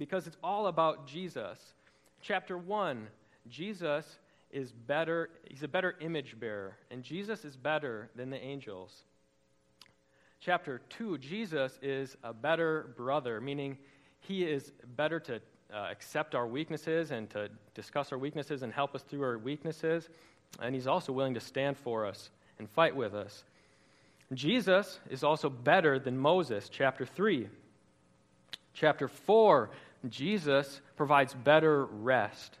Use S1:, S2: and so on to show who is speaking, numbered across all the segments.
S1: because it's all about Jesus. Chapter 1, Jesus is better, he's a better image bearer, and Jesus is better than the angels. Chapter 2, Jesus is a better brother, meaning he is better to uh, accept our weaknesses and to discuss our weaknesses and help us through our weaknesses. And he's also willing to stand for us and fight with us. Jesus is also better than Moses, chapter 3. Chapter 4, Jesus provides better rest.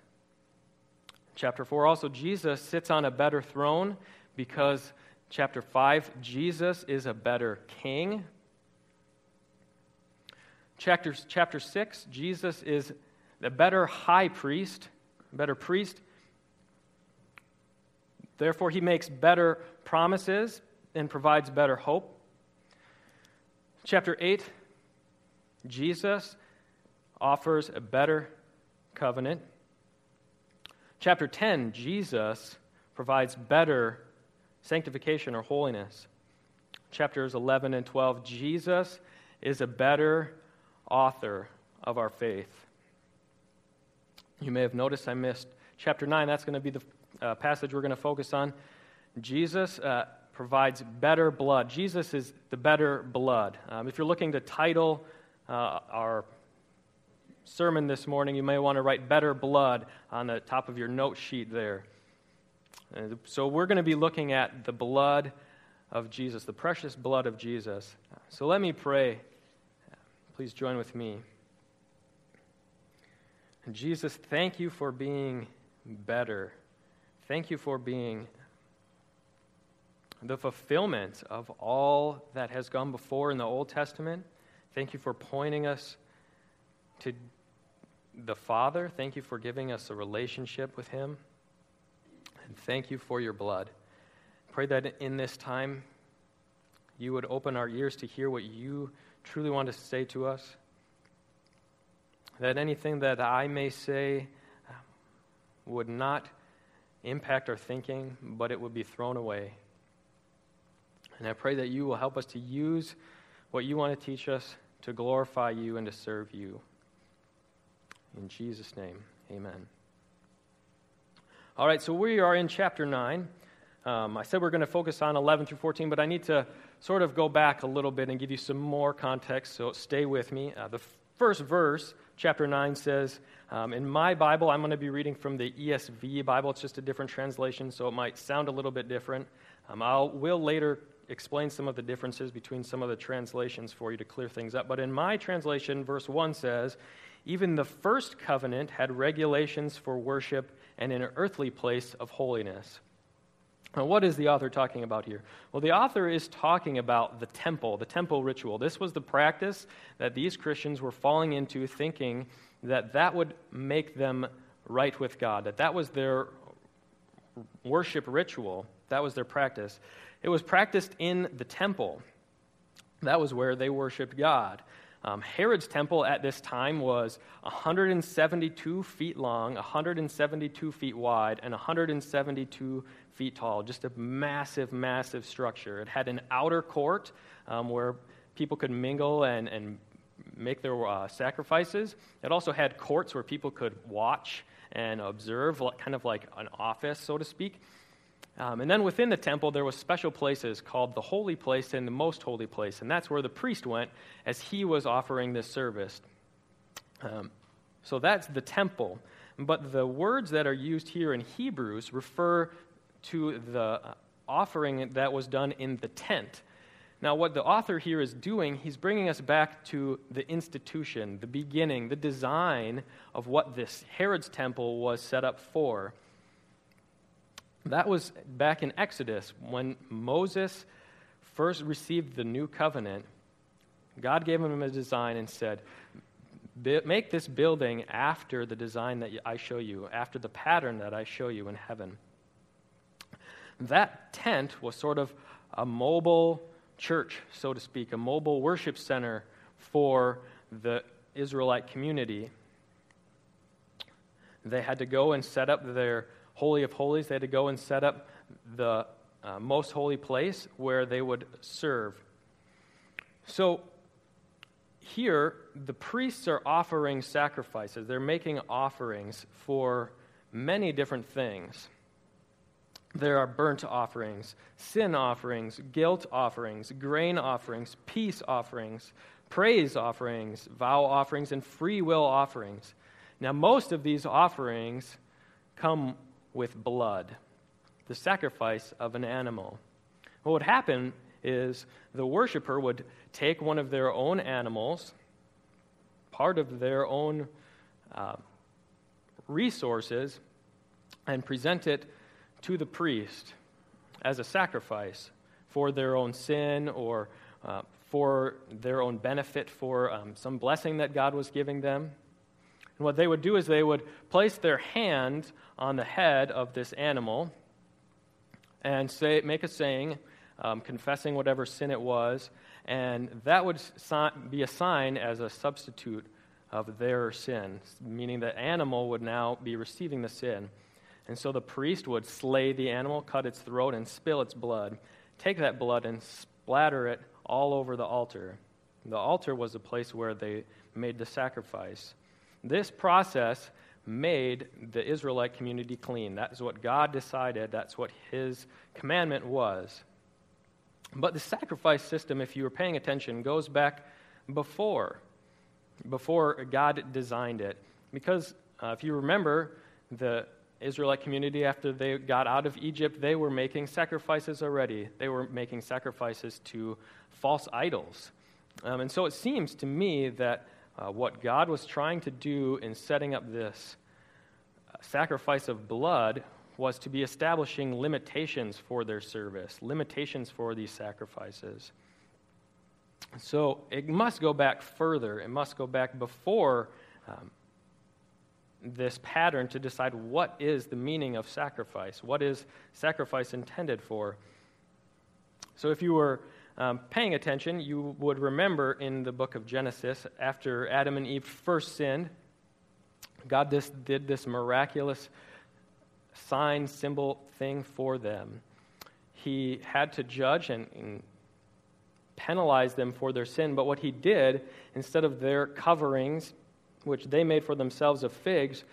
S1: Chapter 4 also, Jesus sits on a better throne because, chapter 5, Jesus is a better king. Chapter, chapter 6, Jesus is the better high priest, better priest. Therefore, he makes better promises and provides better hope. Chapter 8, Jesus offers a better covenant. Chapter 10, Jesus provides better sanctification or holiness. Chapters 11 and 12, Jesus is a better author of our faith. You may have noticed I missed chapter 9. That's going to be the uh, passage we're going to focus on. Jesus uh, provides better blood. Jesus is the better blood. Um, if you're looking to title uh, our sermon this morning, you may want to write better blood on the top of your note sheet there. Uh, so we're going to be looking at the blood of Jesus, the precious blood of Jesus. So let me pray. Please join with me. Jesus, thank you for being better. Thank you for being the fulfillment of all that has gone before in the Old Testament. Thank you for pointing us to the Father. Thank you for giving us a relationship with Him. And thank you for your blood. Pray that in this time you would open our ears to hear what you truly want to say to us that anything that I may say um, would not impact our thinking, but it would be thrown away. And I pray that you will help us to use what you want to teach us to glorify you and to serve you. In Jesus' name, amen. All right, so we are in chapter 9. Um, I said we're going to focus on 11 through 14, but I need to sort of go back a little bit and give you some more context, so stay with me. Uh, the first verse chapter 9 says, um, In my Bible, I'm going to be reading from the ESV Bible. It's just a different translation, so it might sound a little bit different. Um, I will later explain some of the differences between some of the translations for you to clear things up. But in my translation, verse 1 says, Even the first covenant had regulations for worship and an earthly place of holiness. Now, what is the author talking about here? Well, the author is talking about the temple, the temple ritual. This was the practice that these Christians were falling into, thinking that that would make them right with God, that that was their worship ritual, that was their practice. It was practiced in the temple. That was where they worshiped God. Um, Herod's temple at this time was 172 feet long, 172 feet wide, and 172 feet tall. Just a massive, massive structure. It had an outer court um, where people could mingle and, and make their uh, sacrifices. It also had courts where people could watch and observe, kind of like an office, so to speak. Um, and then within the temple, there was special places called the holy place and the most holy place, and that's where the priest went as he was offering this service. Um, so that's the temple. But the words that are used here in Hebrews refer to the offering that was done in the tent. Now, what the author here is doing, he's bringing us back to the institution, the beginning, the design of what this Herod's temple was set up for. That was back in Exodus when Moses first received the new covenant. God gave him a design and said, Make this building after the design that I show you, after the pattern that I show you in heaven. That tent was sort of a mobile church, so to speak, a mobile worship center for the Israelite community. They had to go and set up their Holy of Holies. They had to go and set up the uh, most holy place where they would serve. So, here, the priests are offering sacrifices. They're making offerings for many different things. There are burnt offerings, sin offerings, guilt offerings, grain offerings, peace offerings, praise offerings, vow offerings, and free will offerings. Now, most of these offerings come with blood, the sacrifice of an animal. What would happen is the worshiper would take one of their own animals, part of their own uh, resources, and present it to the priest as a sacrifice for their own sin or uh, for their own benefit, for um, some blessing that God was giving them. And what they would do is they would place their hand on the head of this animal and say, make a saying, um, confessing whatever sin it was, and that would be a sign as a substitute of their sin, meaning the animal would now be receiving the sin. And so the priest would slay the animal, cut its throat, and spill its blood. Take that blood and splatter it all over the altar. The altar was the place where they made the sacrifice. This process made the Israelite community clean. That is what God decided, that's what His commandment was. But the sacrifice system, if you were paying attention, goes back before, before God designed it. Because uh, if you remember, the Israelite community, after they got out of Egypt, they were making sacrifices already. They were making sacrifices to false idols. Um, and so it seems to me that uh, what God was trying to do in setting up this uh, sacrifice of blood was to be establishing limitations for their service, limitations for these sacrifices. So it must go back further. It must go back before um, this pattern to decide what is the meaning of sacrifice. What is sacrifice intended for? So, if you were um, paying attention, you would remember in the book of Genesis, after Adam and Eve first sinned, God this, did this miraculous sign, symbol thing for them. He had to judge and, and penalize them for their sin, but what he did, instead of their coverings which they made for themselves of figs,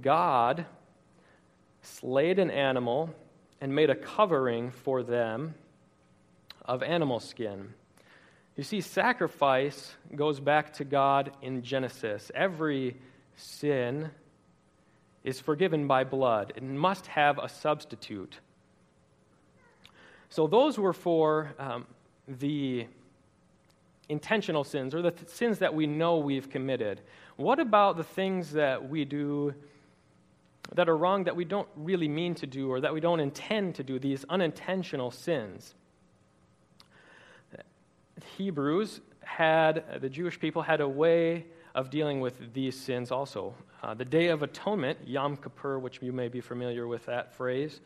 S1: God slayed an animal and made a covering for them of animal skin. You see, sacrifice goes back to God in Genesis. Every sin is forgiven by blood, it must have a substitute. So, those were for um, the intentional sins or the th- sins that we know we've committed. What about the things that we do that are wrong that we don't really mean to do or that we don't intend to do, these unintentional sins? Hebrews had, the Jewish people had a way of dealing with these sins also. Uh, the Day of Atonement, Yom Kippur, which you may be familiar with that phrase,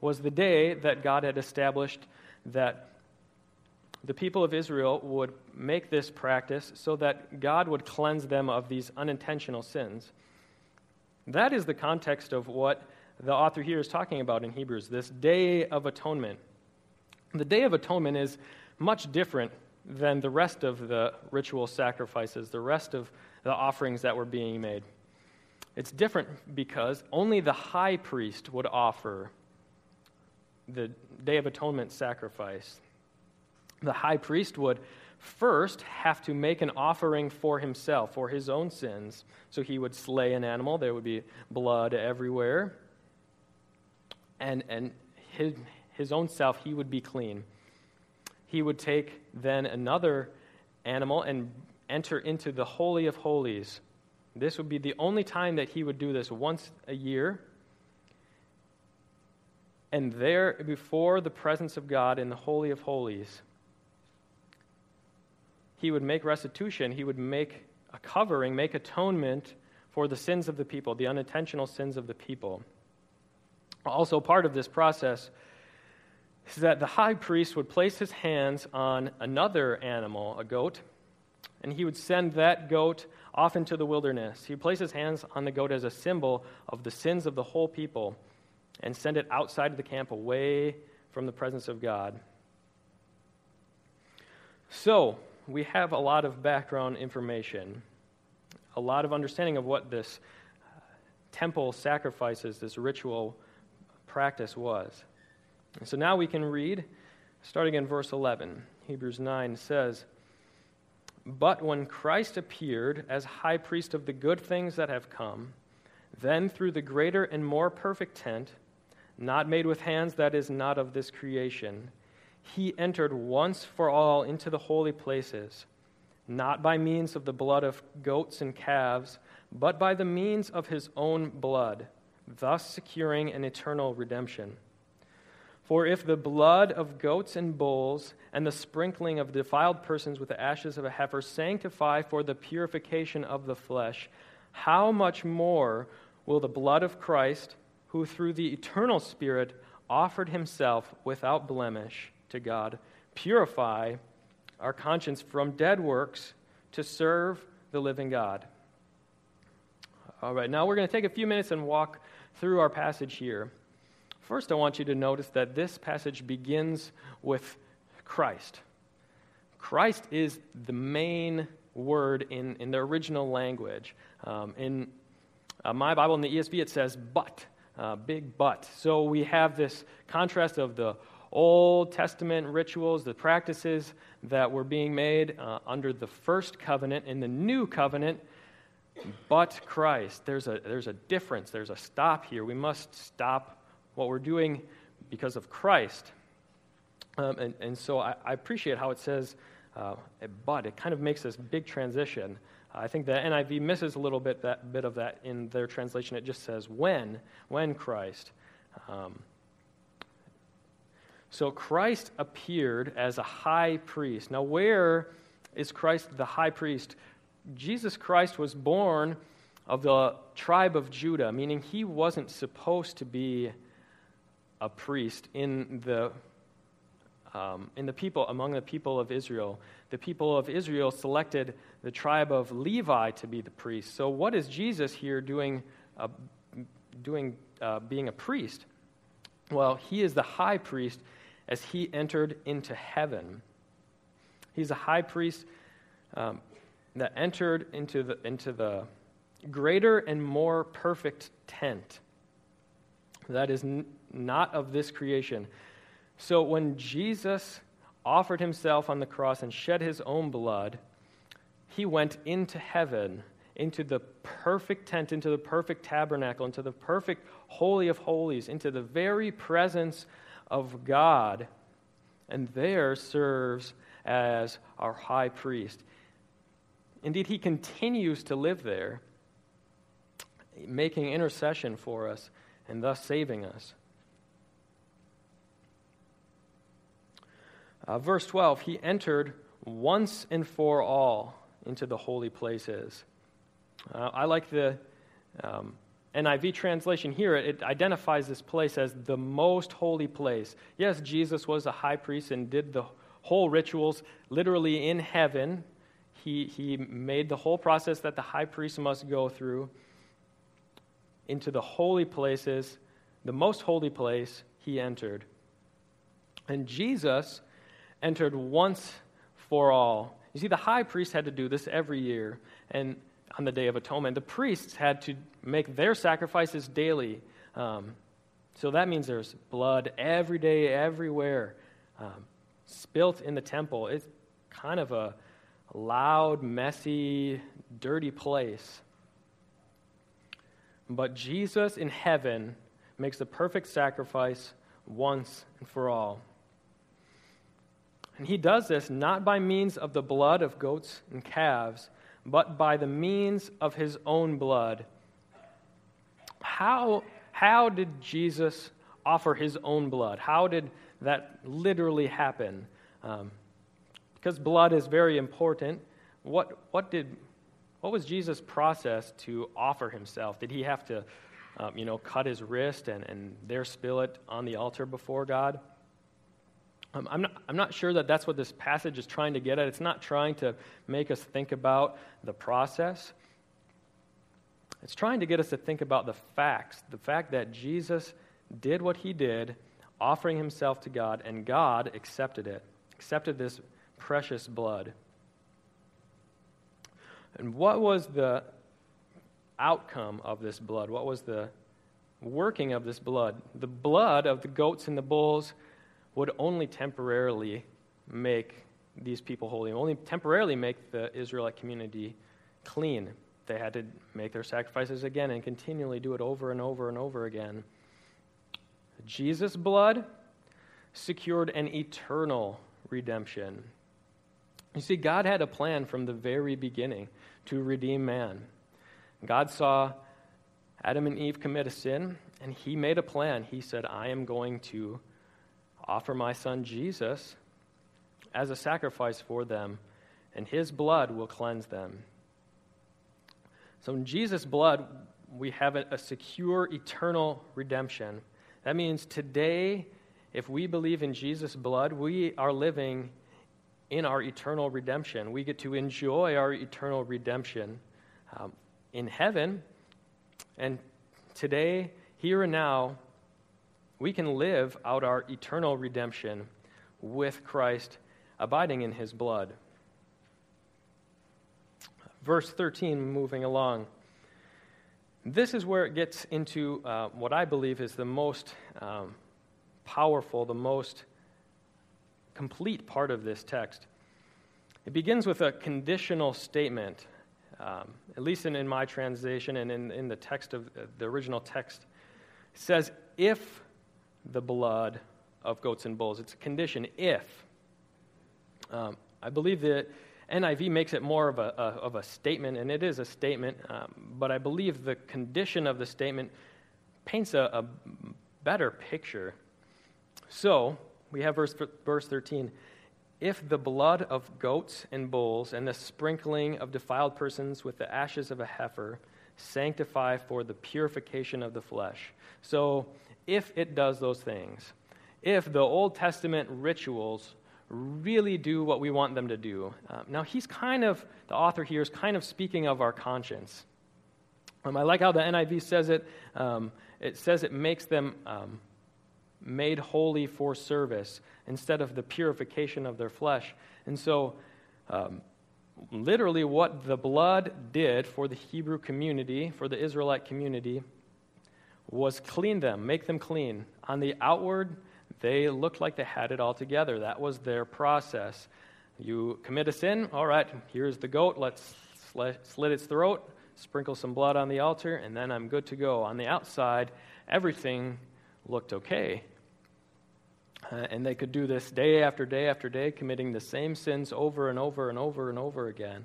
S1: was the day that God had established that the people of Israel would make this practice so that God would cleanse them of these unintentional sins. That is the context of what the author here is talking about in Hebrews this Day of Atonement. The Day of Atonement is much different than the rest of the ritual sacrifices, the rest of the offerings that were being made. It's different because only the high priest would offer the Day of Atonement sacrifice the high priest would first have to make an offering for himself, for his own sins. So he would slay an animal, there would be blood everywhere. And, and his, his own self, he would be clean. He would take then another animal and enter into the Holy of Holies. This would be the only time that he would do this once a year. And there, before the presence of God in the Holy of Holies, he would make restitution, he would make a covering, make atonement for the sins of the people, the unintentional sins of the people. Also, part of this process is that the high priest would place his hands on another animal, a goat, and he would send that goat off into the wilderness. He would place his hands on the goat as a symbol of the sins of the whole people and send it outside of the camp away from the presence of God. So, we have a lot of background information, a lot of understanding of what this uh, temple sacrifices, this ritual practice was. And so now we can read, starting in verse 11. Hebrews 9 says, But when Christ appeared as high priest of the good things that have come, then through the greater and more perfect tent, not made with hands, that is not of this creation, he entered once for all into the holy places, not by means of the blood of goats and calves, but by the means of his own blood, thus securing an eternal redemption. For if the blood of goats and bulls and the sprinkling of defiled persons with the ashes of a heifer sanctify for the purification of the flesh, how much more will the blood of Christ, who through the eternal Spirit offered himself without blemish to God, purify our conscience from dead works to serve the living God? All right, now we're going to take a few minutes and walk through our passage here. First, I want you to notice that this passage begins with Christ. Christ is the main word in, in the original language. Um, in uh, my Bible, in the ESV, it says but, uh, big but. So we have this contrast of the Old Testament rituals, the practices that were being made uh, under the first covenant. In the new covenant, but Christ. There's a, there's a difference, there's a stop here. We must stop what we're doing because of Christ. Um, and, and so I, I, appreciate how it says, uh, but it kind of makes this big transition. I think the NIV misses a little bit that bit of that in their translation. It just says when, when Christ. Um, so Christ appeared as a high priest. Now, where is Christ the high priest? Jesus Christ was born of the tribe of Judah, meaning he wasn't supposed to be a priest in the um, in the people among the people of Israel. The people of Israel selected the tribe of Levi to be the priest. So, what is Jesus here doing? Uh, doing uh, being a priest? Well, he is the high priest as he entered into heaven. He's a high priest um, that entered into the, into the greater and more perfect tent that is n- not of this creation. So when Jesus offered himself on the cross and shed his own blood, he went into heaven, into the perfect tent, into the perfect tabernacle, into the perfect holy of holies, into the very presence of God, and there serves as our high priest. Indeed, he continues to live there, making intercession for us and thus saving us. Uh, verse 12, he entered once and for all into the holy places. Uh, I like the um, NIV translation here. It identifies this place as the most holy place. Yes, Jesus was a high priest and did the whole rituals literally in heaven. He, he made the whole process that the high priest must go through into the holy places, the most holy place he entered. And Jesus entered once for all. You see, the high priest had to do this every year, and on the Day of Atonement, the priests had to make their sacrifices daily. Um, so that means there's blood every day, everywhere, um, spilt in the temple. It's kind of a loud, messy, dirty place. But Jesus in heaven makes the perfect sacrifice once and for all. And he does this not by means of the blood of goats and calves, but by the means of his own blood. How, how did Jesus offer his own blood? How did that literally happen? Um, because blood is very important. What, what, did, what was Jesus' process to offer himself? Did he have to, um, you know, cut his wrist and, and there spill it on the altar before God? Um, I'm, not, I'm not sure that that's what this passage is trying to get at. It's not trying to make us think about the process. It's trying to get us to think about the facts the fact that Jesus did what he did, offering himself to God, and God accepted it, accepted this precious blood. And what was the outcome of this blood? What was the working of this blood? The blood of the goats and the bulls would only temporarily make these people holy, only temporarily make the Israelite community clean. They had to make their sacrifices again and continually do it over and over and over again. Jesus' blood secured an eternal redemption. You see, God had a plan from the very beginning to redeem man. God saw Adam and Eve commit a sin, and he made a plan. He said, I am going to offer my son Jesus as a sacrifice for them, and his blood will cleanse them. So in Jesus' blood, we have a, secure eternal redemption. That means today, if we believe in Jesus' blood, we are living in our eternal redemption. We get to enjoy our eternal redemption um, in heaven. And today, here and now, we can live out our eternal redemption with Christ abiding in his blood. Verse 13, moving along. This is where it gets into uh, what I believe is the most um, powerful, the most complete part of this text. It begins with a conditional statement, um, at least in, in, my translation and in, in the text of uh, the original text. It says, if the blood of goats and bulls. It's a condition, if. Um, I believe that NIV makes it more of a, a, of a statement, and it is a statement, um, but I believe the condition of the statement paints a, a better picture. So, we have verse, verse 13. If the blood of goats and bulls and the sprinkling of defiled persons with the ashes of a heifer sanctify for the purification of the flesh. So, if it does those things, if the Old Testament rituals really do what we want them to do. Um, now, he's kind of, the author here is kind of speaking of our conscience. Um, I like how the NIV says it. Um, it says it makes them um, made holy for service instead of the purification of their flesh. And so, um, literally, what the blood did for the Hebrew community, for the Israelite community, was clean them, make them clean. On the outward, they looked like they had it all together. That was their process. You commit a sin, all right, here's the goat, let's slit its throat, sprinkle some blood on the altar, and then I'm good to go. On the outside, everything looked okay. Uh, and they could do this day after day after day, committing the same sins over and over and over and over again.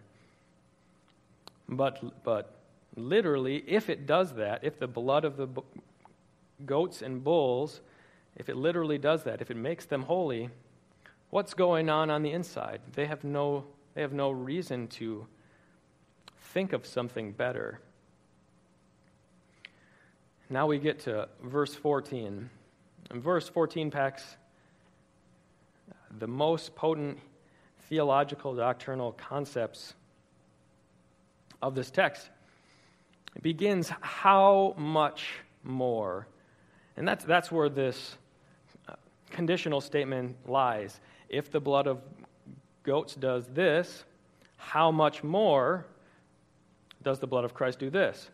S1: But, but literally, if it does that, if the blood of the goats and bulls if it literally does that, if it makes them holy, what's going on on the inside? They have no, they have no reason to think of something better. Now we get to verse 14. And verse 14 packs the most potent theological doctrinal concepts of this text. It begins, How much more? And that's, that's where this uh, conditional statement lies. If the blood of goats does this, how much more does the blood of Christ do this?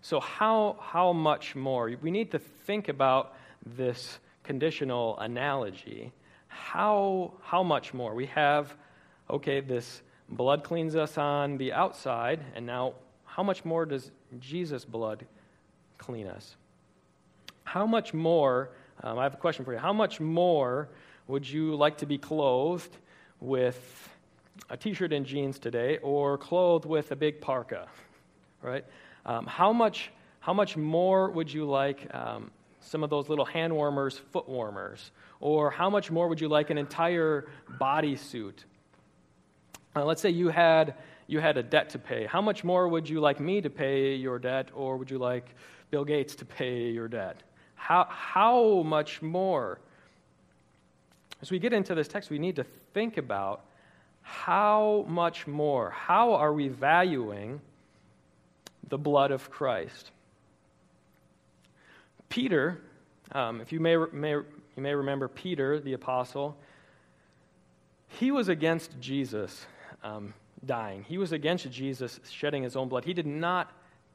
S1: So, how, how much more? We need to think about this conditional analogy. How, how much more? We have, okay, this blood cleans us on the outside, and now how much more does Jesus' blood clean us? How much more um, I have a question for you. How much more would you like to be clothed with a t shirt and jeans today or clothed with a big parka? Right? Um, how, much, how much more would you like um, some of those little hand warmers, foot warmers? Or how much more would you like an entire bodysuit? Uh, let's say you had, you had a debt to pay. How much more would you like me to pay your debt, or would you like Bill Gates to pay your debt? How, how much more? As we get into this text, we need to think about how much more, how are we valuing the blood of Christ? Peter, um, if you may, may, you may remember Peter, the apostle, he was against Jesus um, dying. He was against Jesus shedding his own blood. He did not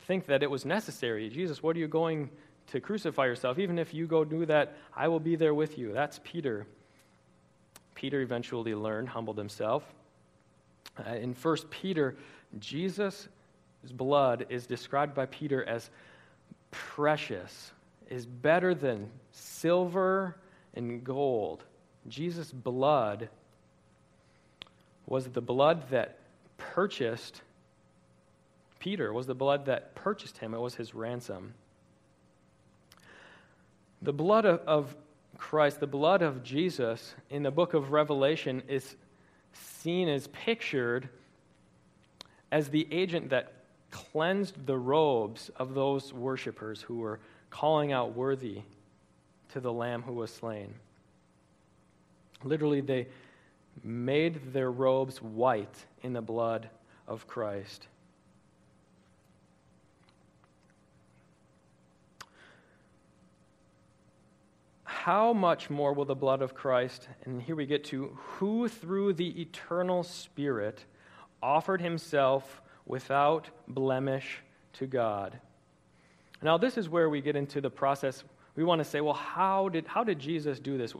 S1: think that it was necessary. Jesus, what are you going to crucify yourself? Even if you go do that, I will be there with you. That's Peter. Peter eventually learned, humbled himself. Uh, in 1 Peter, Jesus' blood is described by Peter as precious, is better than silver and gold. Jesus' blood was the blood that purchased Peter, was the blood that purchased him. It was his ransom. The blood of, of Christ, the blood of Jesus in the book of Revelation is seen as pictured as the agent that cleansed the robes of those worshippers who were calling out worthy to the Lamb who was slain. Literally, they made their robes white in the blood of Christ. How much more will the blood of Christ, and here we get to who through the eternal Spirit offered himself without blemish to God. Now, this is where we get into the process. We want to say, well, how did, how did Jesus do this?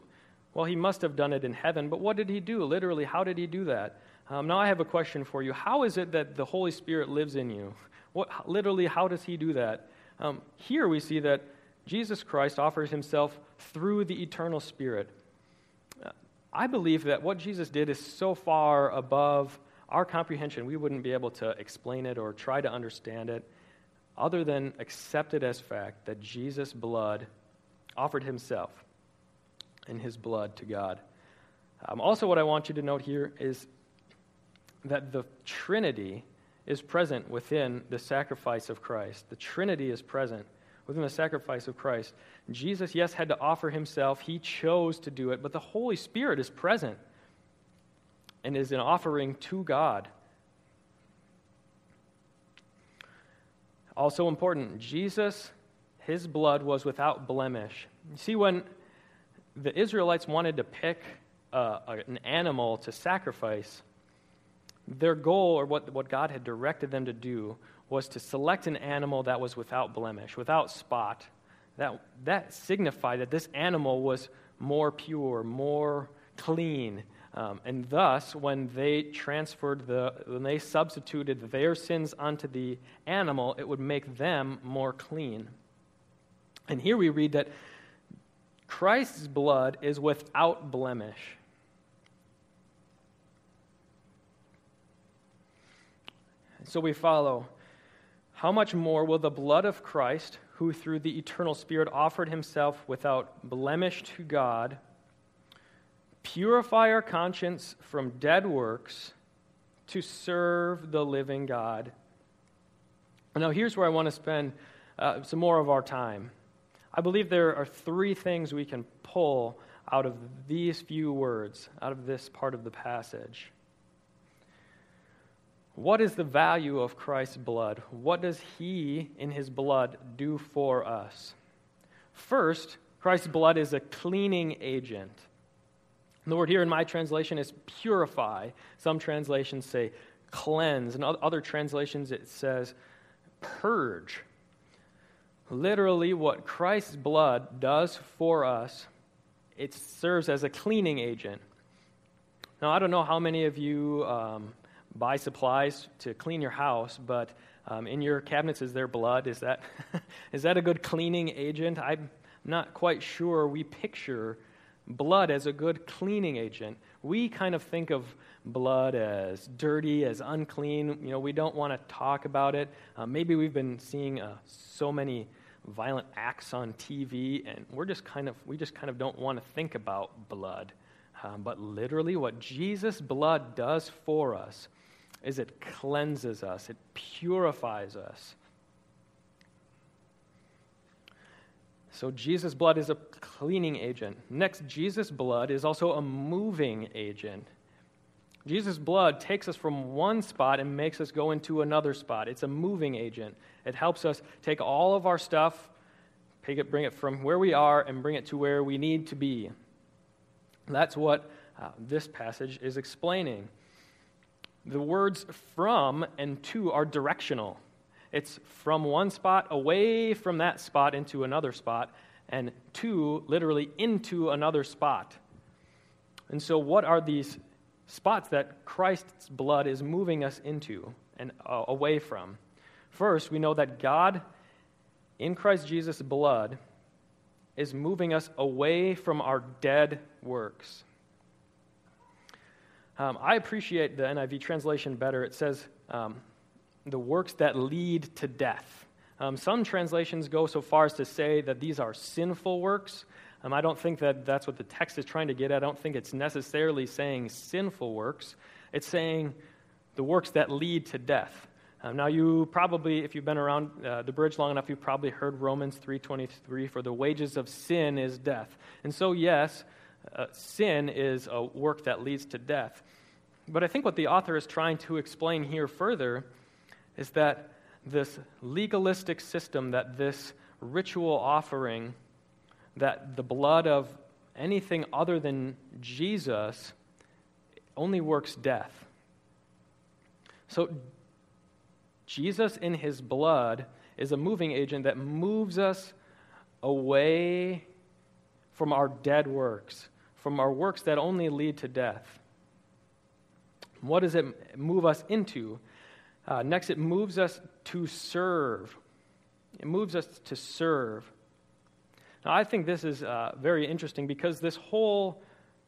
S1: Well, he must have done it in heaven, but what did he do? Literally, how did he do that? Um, now, I have a question for you. How is it that the Holy Spirit lives in you? What, literally, how does he do that? Um, here we see that Jesus Christ offers himself through the eternal Spirit. Uh, I believe that what Jesus did is so far above our comprehension, we wouldn't be able to explain it or try to understand it other than accept it as fact that Jesus' blood offered himself and his blood to God. Um, also, what I want you to note here is that the Trinity is present within the sacrifice of Christ. The Trinity is present within the sacrifice of Christ. Jesus, yes, had to offer himself, he chose to do it, but the Holy Spirit is present and is an offering to God. Also important, Jesus, his blood was without blemish. You see, when the Israelites wanted to pick uh, an animal to sacrifice, their goal, or what, what God had directed them to do, was to select an animal that was without blemish, without spot. That, that signified that this animal was more pure, more clean, um, and thus, when they transferred the, when they substituted their sins onto the animal, it would make them more clean. And here we read that Christ's blood is without blemish. So we follow. How much more will the blood of Christ, who through the eternal Spirit offered himself without blemish to God, purify our conscience from dead works to serve the living God. Now, here's where I want to spend uh, some more of our time. I believe there are three things we can pull out of these few words, out of this part of the passage. What is the value of Christ's blood? What does He, in His blood, do for us? First, Christ's blood is a cleaning agent. The word here in my translation is purify. Some translations say cleanse. and other translations, it says purge. Literally, what Christ's blood does for us, it serves as a cleaning agent. Now, I don't know how many of you um, buy supplies to clean your house, but um, in your cabinets, is there blood? Is that, is that a good cleaning agent? I'm not quite sure. We picture blood as a good cleaning agent. We kind of think of blood as dirty, as unclean. You know, we don't want to talk about it. Uh, maybe we've been seeing uh, so many violent acts on TV, and we're just kind of we just kind of don't want to think about blood. Um, but literally, what Jesus' blood does for us is it cleanses us, it purifies us. So, Jesus' blood is a cleaning agent. Next, Jesus' blood is also a moving agent. Jesus' blood takes us from one spot and makes us go into another spot. It's a moving agent. It helps us take all of our stuff, it, bring it from where we are, and bring it to where we need to be. That's what uh, this passage is explaining. the words from and to are directional. It's from one spot away from that spot into another spot, and to literally into another spot. And so, what are these spots that Christ's blood is moving us into and uh, away from? First, we know that God, in Christ Jesus' blood, is moving us away from our dead works. Um, I appreciate the NIV translation better. It says, um, the works that lead to death. Um, some translations go so far as to say that these are sinful works. Um, I don't think that that's what the text is trying to get at. I don't think it's necessarily saying sinful works. It's saying the works that lead to death. Um, now, you probably, if you've been around uh, the bridge long enough, you've probably heard Romans 3.23, for the wages of sin is death. And so, yes, uh, sin is a work that leads to death. But I think what the author is trying to explain here further is that this legalistic system, that this ritual offering, that the blood of anything other than Jesus only works death. So, Jesus in his blood is a moving agent that moves us away from our dead works, from our works that only lead to death. What does it move us into? Uh, next, it moves us to serve. It moves us to serve. Now, I think this is uh, very interesting because this whole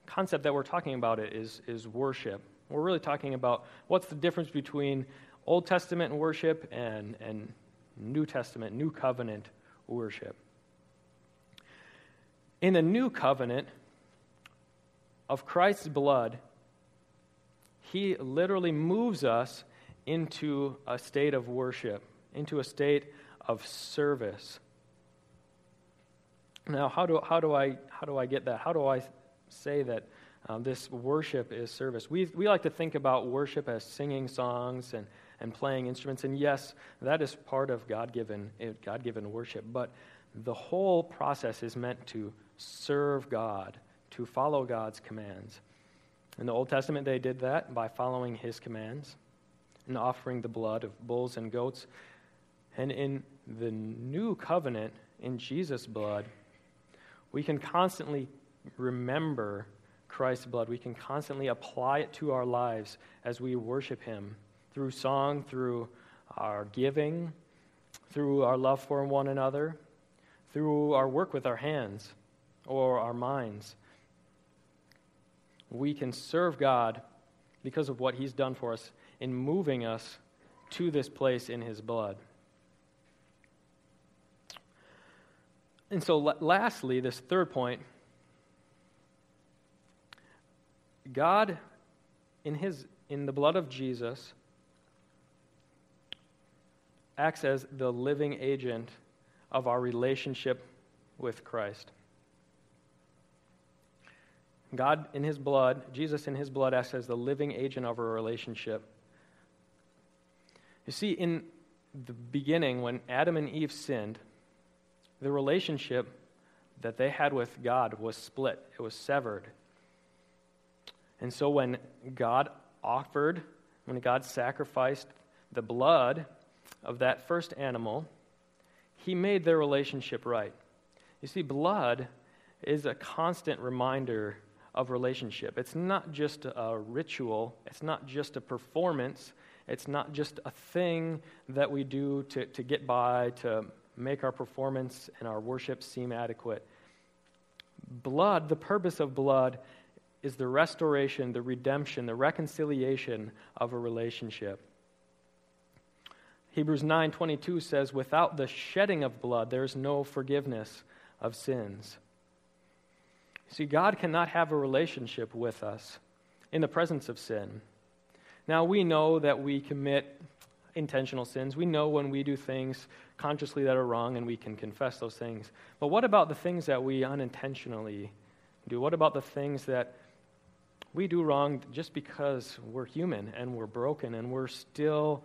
S1: concept that we're talking about it is, is worship. We're really talking about what's the difference between Old Testament worship and, and New Testament, New Covenant worship. In the New Covenant of Christ's blood, He literally moves us into a state of worship, into a state of service. Now, how do, how do, I, how do I get that? How do I say that um, this worship is service? We, we like to think about worship as singing songs and, and playing instruments, and yes, that is part of God given God given worship. But the whole process is meant to serve God, to follow God's commands. In the Old Testament, they did that by following His commands and offering the blood of bulls and goats. And in the new covenant, in Jesus' blood, we can constantly remember Christ's blood. We can constantly apply it to our lives as we worship Him through song, through our giving, through our love for one another, through our work with our hands or our minds. We can serve God because of what He's done for us in moving us to this place in his blood. And so, lastly, this third point God, in, his, in the blood of Jesus, acts as the living agent of our relationship with Christ. God, in his blood, Jesus, in his blood, acts as the living agent of our relationship you see, in the beginning, when Adam and Eve sinned, the relationship that they had with God was split, it was severed. And so when God offered, when God sacrificed the blood of that first animal, he made their relationship right. You see, blood is a constant reminder of relationship. It's not just a ritual, it's not just a performance, it's not just a thing that we do to, to get by, to make our performance and our worship seem adequate. Blood, the purpose of blood, is the restoration, the redemption, the reconciliation of a relationship. Hebrews 9:22 says without the shedding of blood there is no forgiveness of sins. See God cannot have a relationship with us in the presence of sin. Now, we know that we commit intentional sins. We know when we do things consciously that are wrong, and we can confess those things. But what about the things that we unintentionally do? What about the things that we do wrong just because we're human and we're broken and we're still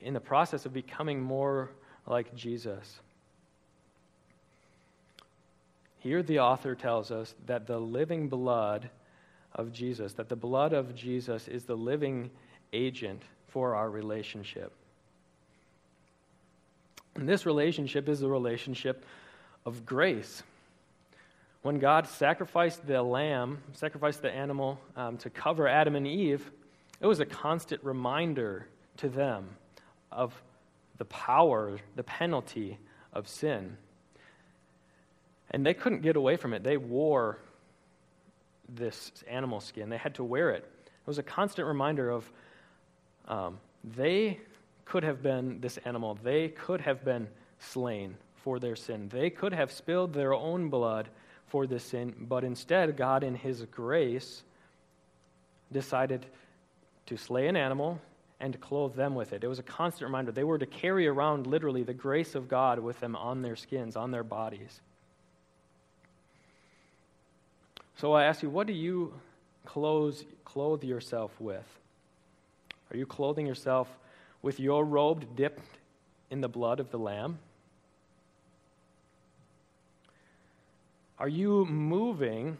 S1: in the process of becoming more like Jesus? Here, the author tells us that the living blood of Jesus, that the blood of Jesus is the living agent for our relationship. And this relationship is a relationship of grace. When God sacrificed the lamb, sacrificed the animal um, to cover Adam and Eve, it was a constant reminder to them of the power, the penalty of sin. And they couldn't get away from it. They wore this animal skin, they had to wear it. It was a constant reminder of um, they could have been this animal, they could have been slain for their sin, they could have spilled their own blood for this sin, but instead, God, in His grace, decided to slay an animal and to clothe them with it. It was a constant reminder. They were to carry around literally the grace of God with them on their skins, on their bodies. So I ask you, what do you clothe, clothe yourself with? Are you clothing yourself with your robe dipped in the blood of the Lamb? Are you moving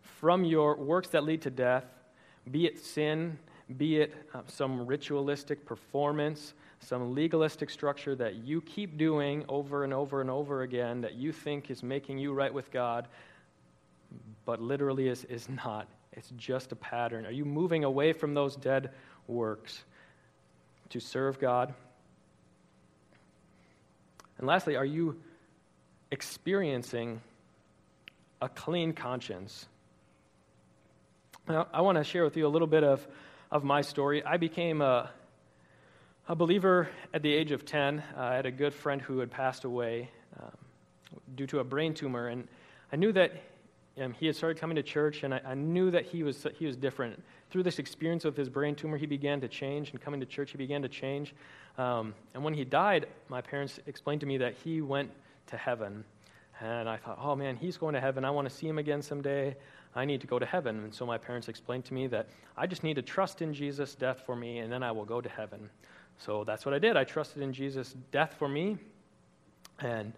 S1: from your works that lead to death, be it sin, be it uh, some ritualistic performance, some legalistic structure that you keep doing over and over and over again that you think is making you right with God, but literally is, is not. It's just a pattern. Are you moving away from those dead works to serve God? And lastly, are you experiencing a clean conscience? Now, I want to share with you a little bit of, of my story. I became a, a believer at the age of 10. Uh, I had a good friend who had passed away um, due to a brain tumor, and I knew that um, he had started coming to church, and I, I, knew that he was, he was different. Through this experience with his brain tumor, he began to change, and coming to church, he began to change. Um, and when he died, my parents explained to me that he went to heaven. And I thought, oh man, he's going to heaven. I want to see him again someday. I need to go to heaven. And so my parents explained to me that I just need to trust in Jesus' death for me, and then I will go to heaven. So that's what I did. I trusted in Jesus' death for me. And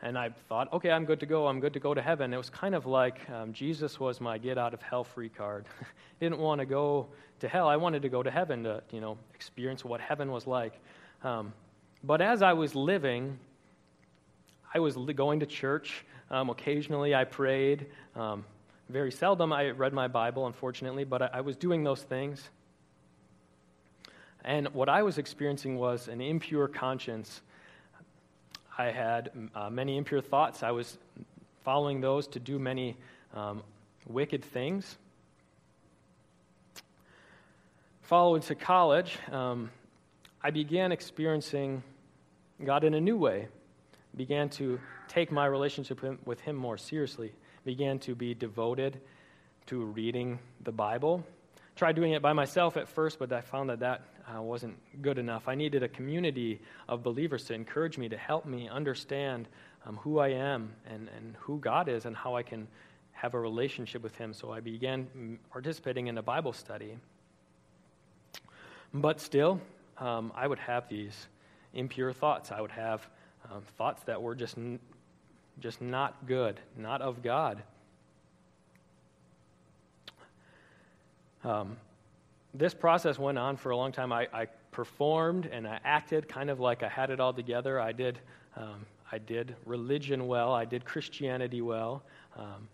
S1: and I thought, okay, I'm good to go. I'm good to go to heaven. It was kind of like um, Jesus was my get out of hell free card. Didn't want to go to hell. I wanted to go to heaven to, you know, experience what heaven was like. Um, but as I was living, I was going to church. Um, occasionally, I prayed. Um, very seldom, I read my Bible, unfortunately, but I, I was doing those things. And what I was experiencing was an impure conscience I had uh, many impure thoughts. I was following those to do many um, wicked things. Following to college, um, I began experiencing God in a new way. Began to take my relationship with Him more seriously. Began to be devoted to reading the Bible. Tried doing it by myself at first, but I found that that uh, wasn't good enough. I needed a community of believers to encourage me, to help me understand um, who I am and, and who God is and how I can have a relationship with Him. So I began participating in a Bible study. But still, um, I would have these impure thoughts. I would have um, thoughts that were just, n- just not good, not of God. Um, this process went on for a long time. I, I, performed and I acted kind of like I had it all together. I did, um, I did religion well, I did Christianity well. Um,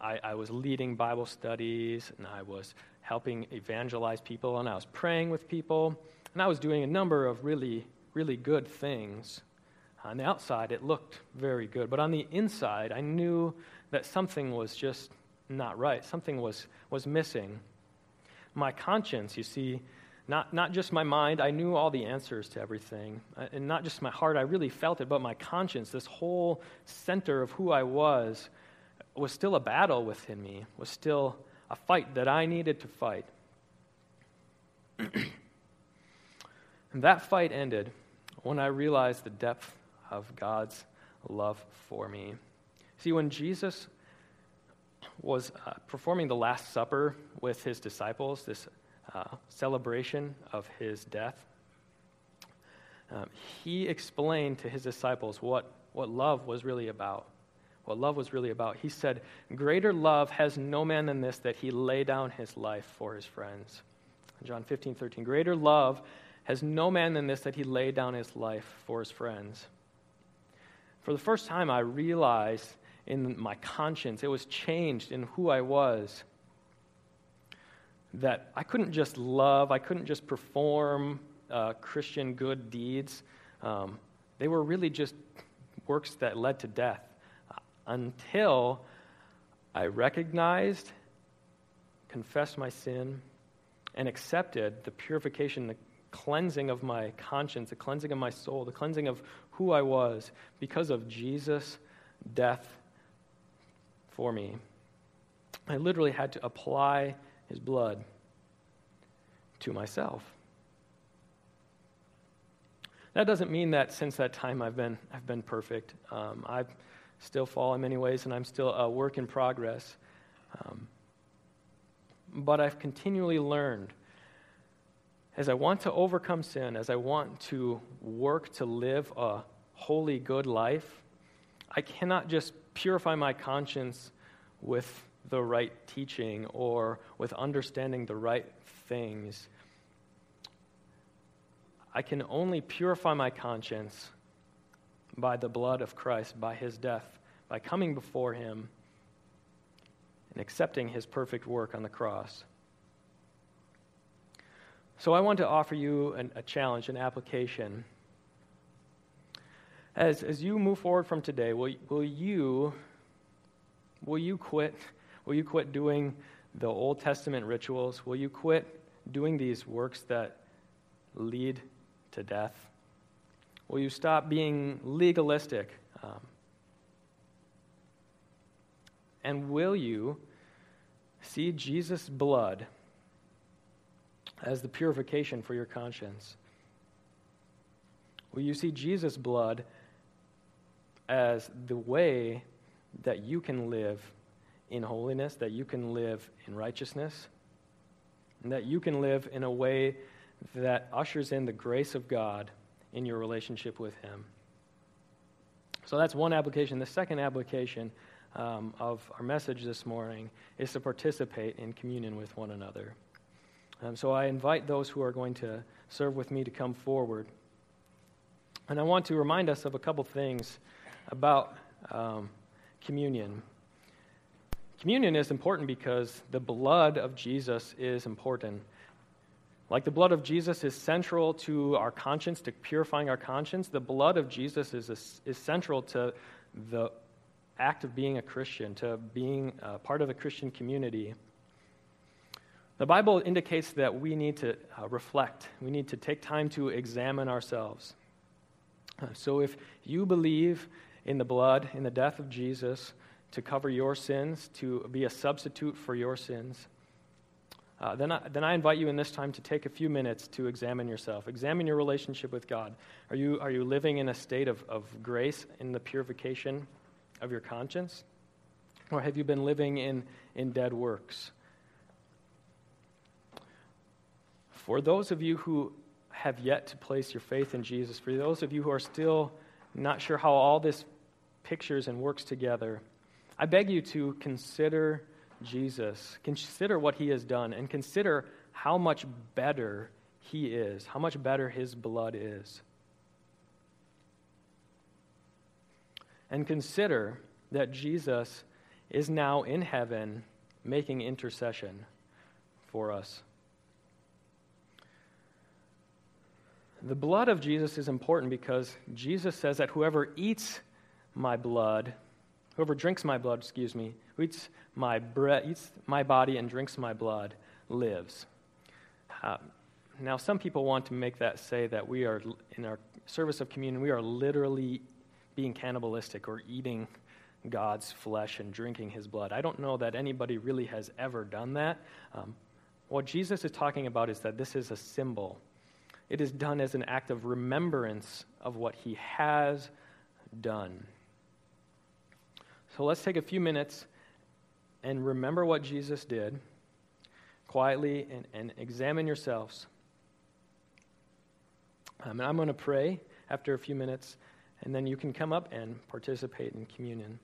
S1: I, I, was leading Bible studies and I was helping evangelize people and I was praying with people and I was doing a number of really, really good things. On the outside, it looked very good, but on the inside, I knew that something was just not right. Something was, was missing my conscience, you see, not, not just my mind, I knew all the answers to everything. Uh, and not just my heart, I really felt it, but my conscience, this whole center of who I was, was still a battle within me, was still a fight that I needed to fight. and that fight ended when I realized the depth of God's love for me. See, when Jesus was uh, performing the Last Supper with his disciples, this uh, celebration of his death. Um, he explained to his disciples what, what love was really about, what love was really about. He said, Greater love has no man than this, that he lay down his life for his friends. John 15, 13. Greater love has no man than this, that he lay down his life for his friends. For the first time, I realized in my conscience, it was changed in who I was. That I couldn't just love, I couldn't just perform uh, Christian good deeds. Um, they were really just works that led to death until I recognized, confessed my sin, and accepted the purification, the cleansing of my conscience, the cleansing of my soul, the cleansing of who I was because of Jesus' death for me. I literally had to apply his blood to myself. That doesn't mean that since that time I've been, I've been perfect. Um, I still fall in many ways, and I'm still a work in progress. Um, but I've continually learned as I want to overcome sin, as I want to work to live a holy, good life, I cannot just purify my conscience with the right teaching or with understanding the right things. I can only purify my conscience by the blood of Christ, by his death, by coming before him and accepting his perfect work on the cross. So I want to offer you an, a challenge, an application. As, as you move forward from today, will, will, you, will you quit? Will you quit doing the Old Testament rituals? Will you quit doing these works that lead to death? Will you stop being legalistic? Um, and will you see Jesus' blood as the purification for your conscience? Will you see Jesus' blood as the way that you can live in holiness, that you can live in righteousness, and that you can live in a way that ushers in the grace of God in your relationship with Him. So that's one application. The second application um, of our message this morning is to participate in communion with one another. Um, so I invite those who are going to serve with me to come forward. And I want to remind us of a couple things about um, communion. Communion is important because the blood of Jesus is important. Like the blood of Jesus is central to our conscience, to purifying our conscience, the blood of Jesus is, a, is central to the act of being a Christian, to being part of a Christian community. The Bible indicates that we need to uh, reflect, we need to take time to examine ourselves. So if you believe in the blood, in the death of Jesus, to cover your sins, to be a substitute for your sins, uh, then, I, then I invite you in this time to take a few minutes to examine yourself. Examine your relationship with God. Are you, are you living in a state of, of grace in the purification of your conscience? Or have you been living in, in dead works? For those of you who have yet to place your faith in Jesus, for those of you who are still not sure how all this pictures and works together, I beg you to consider Jesus. Consider what he has done and consider how much better he is, how much better his blood is. And consider that Jesus is now in heaven making intercession for us. The blood of Jesus is important because Jesus says that whoever eats my blood, whoever drinks my blood, excuse me, who eats my, bread, eats my body and drinks my blood lives. Uh, now, some people want to make that say that we are, in our service of communion, we are literally being cannibalistic or eating God's flesh and drinking his blood. I don't know that anybody really has ever done that. Um, what Jesus is talking about is that this is a symbol, it is done as an act of remembrance of what he has done. So let's take a few minutes and remember what Jesus did quietly and, and examine yourselves. Um, and I'm going to pray after a few minutes, and then you can come up and participate in communion.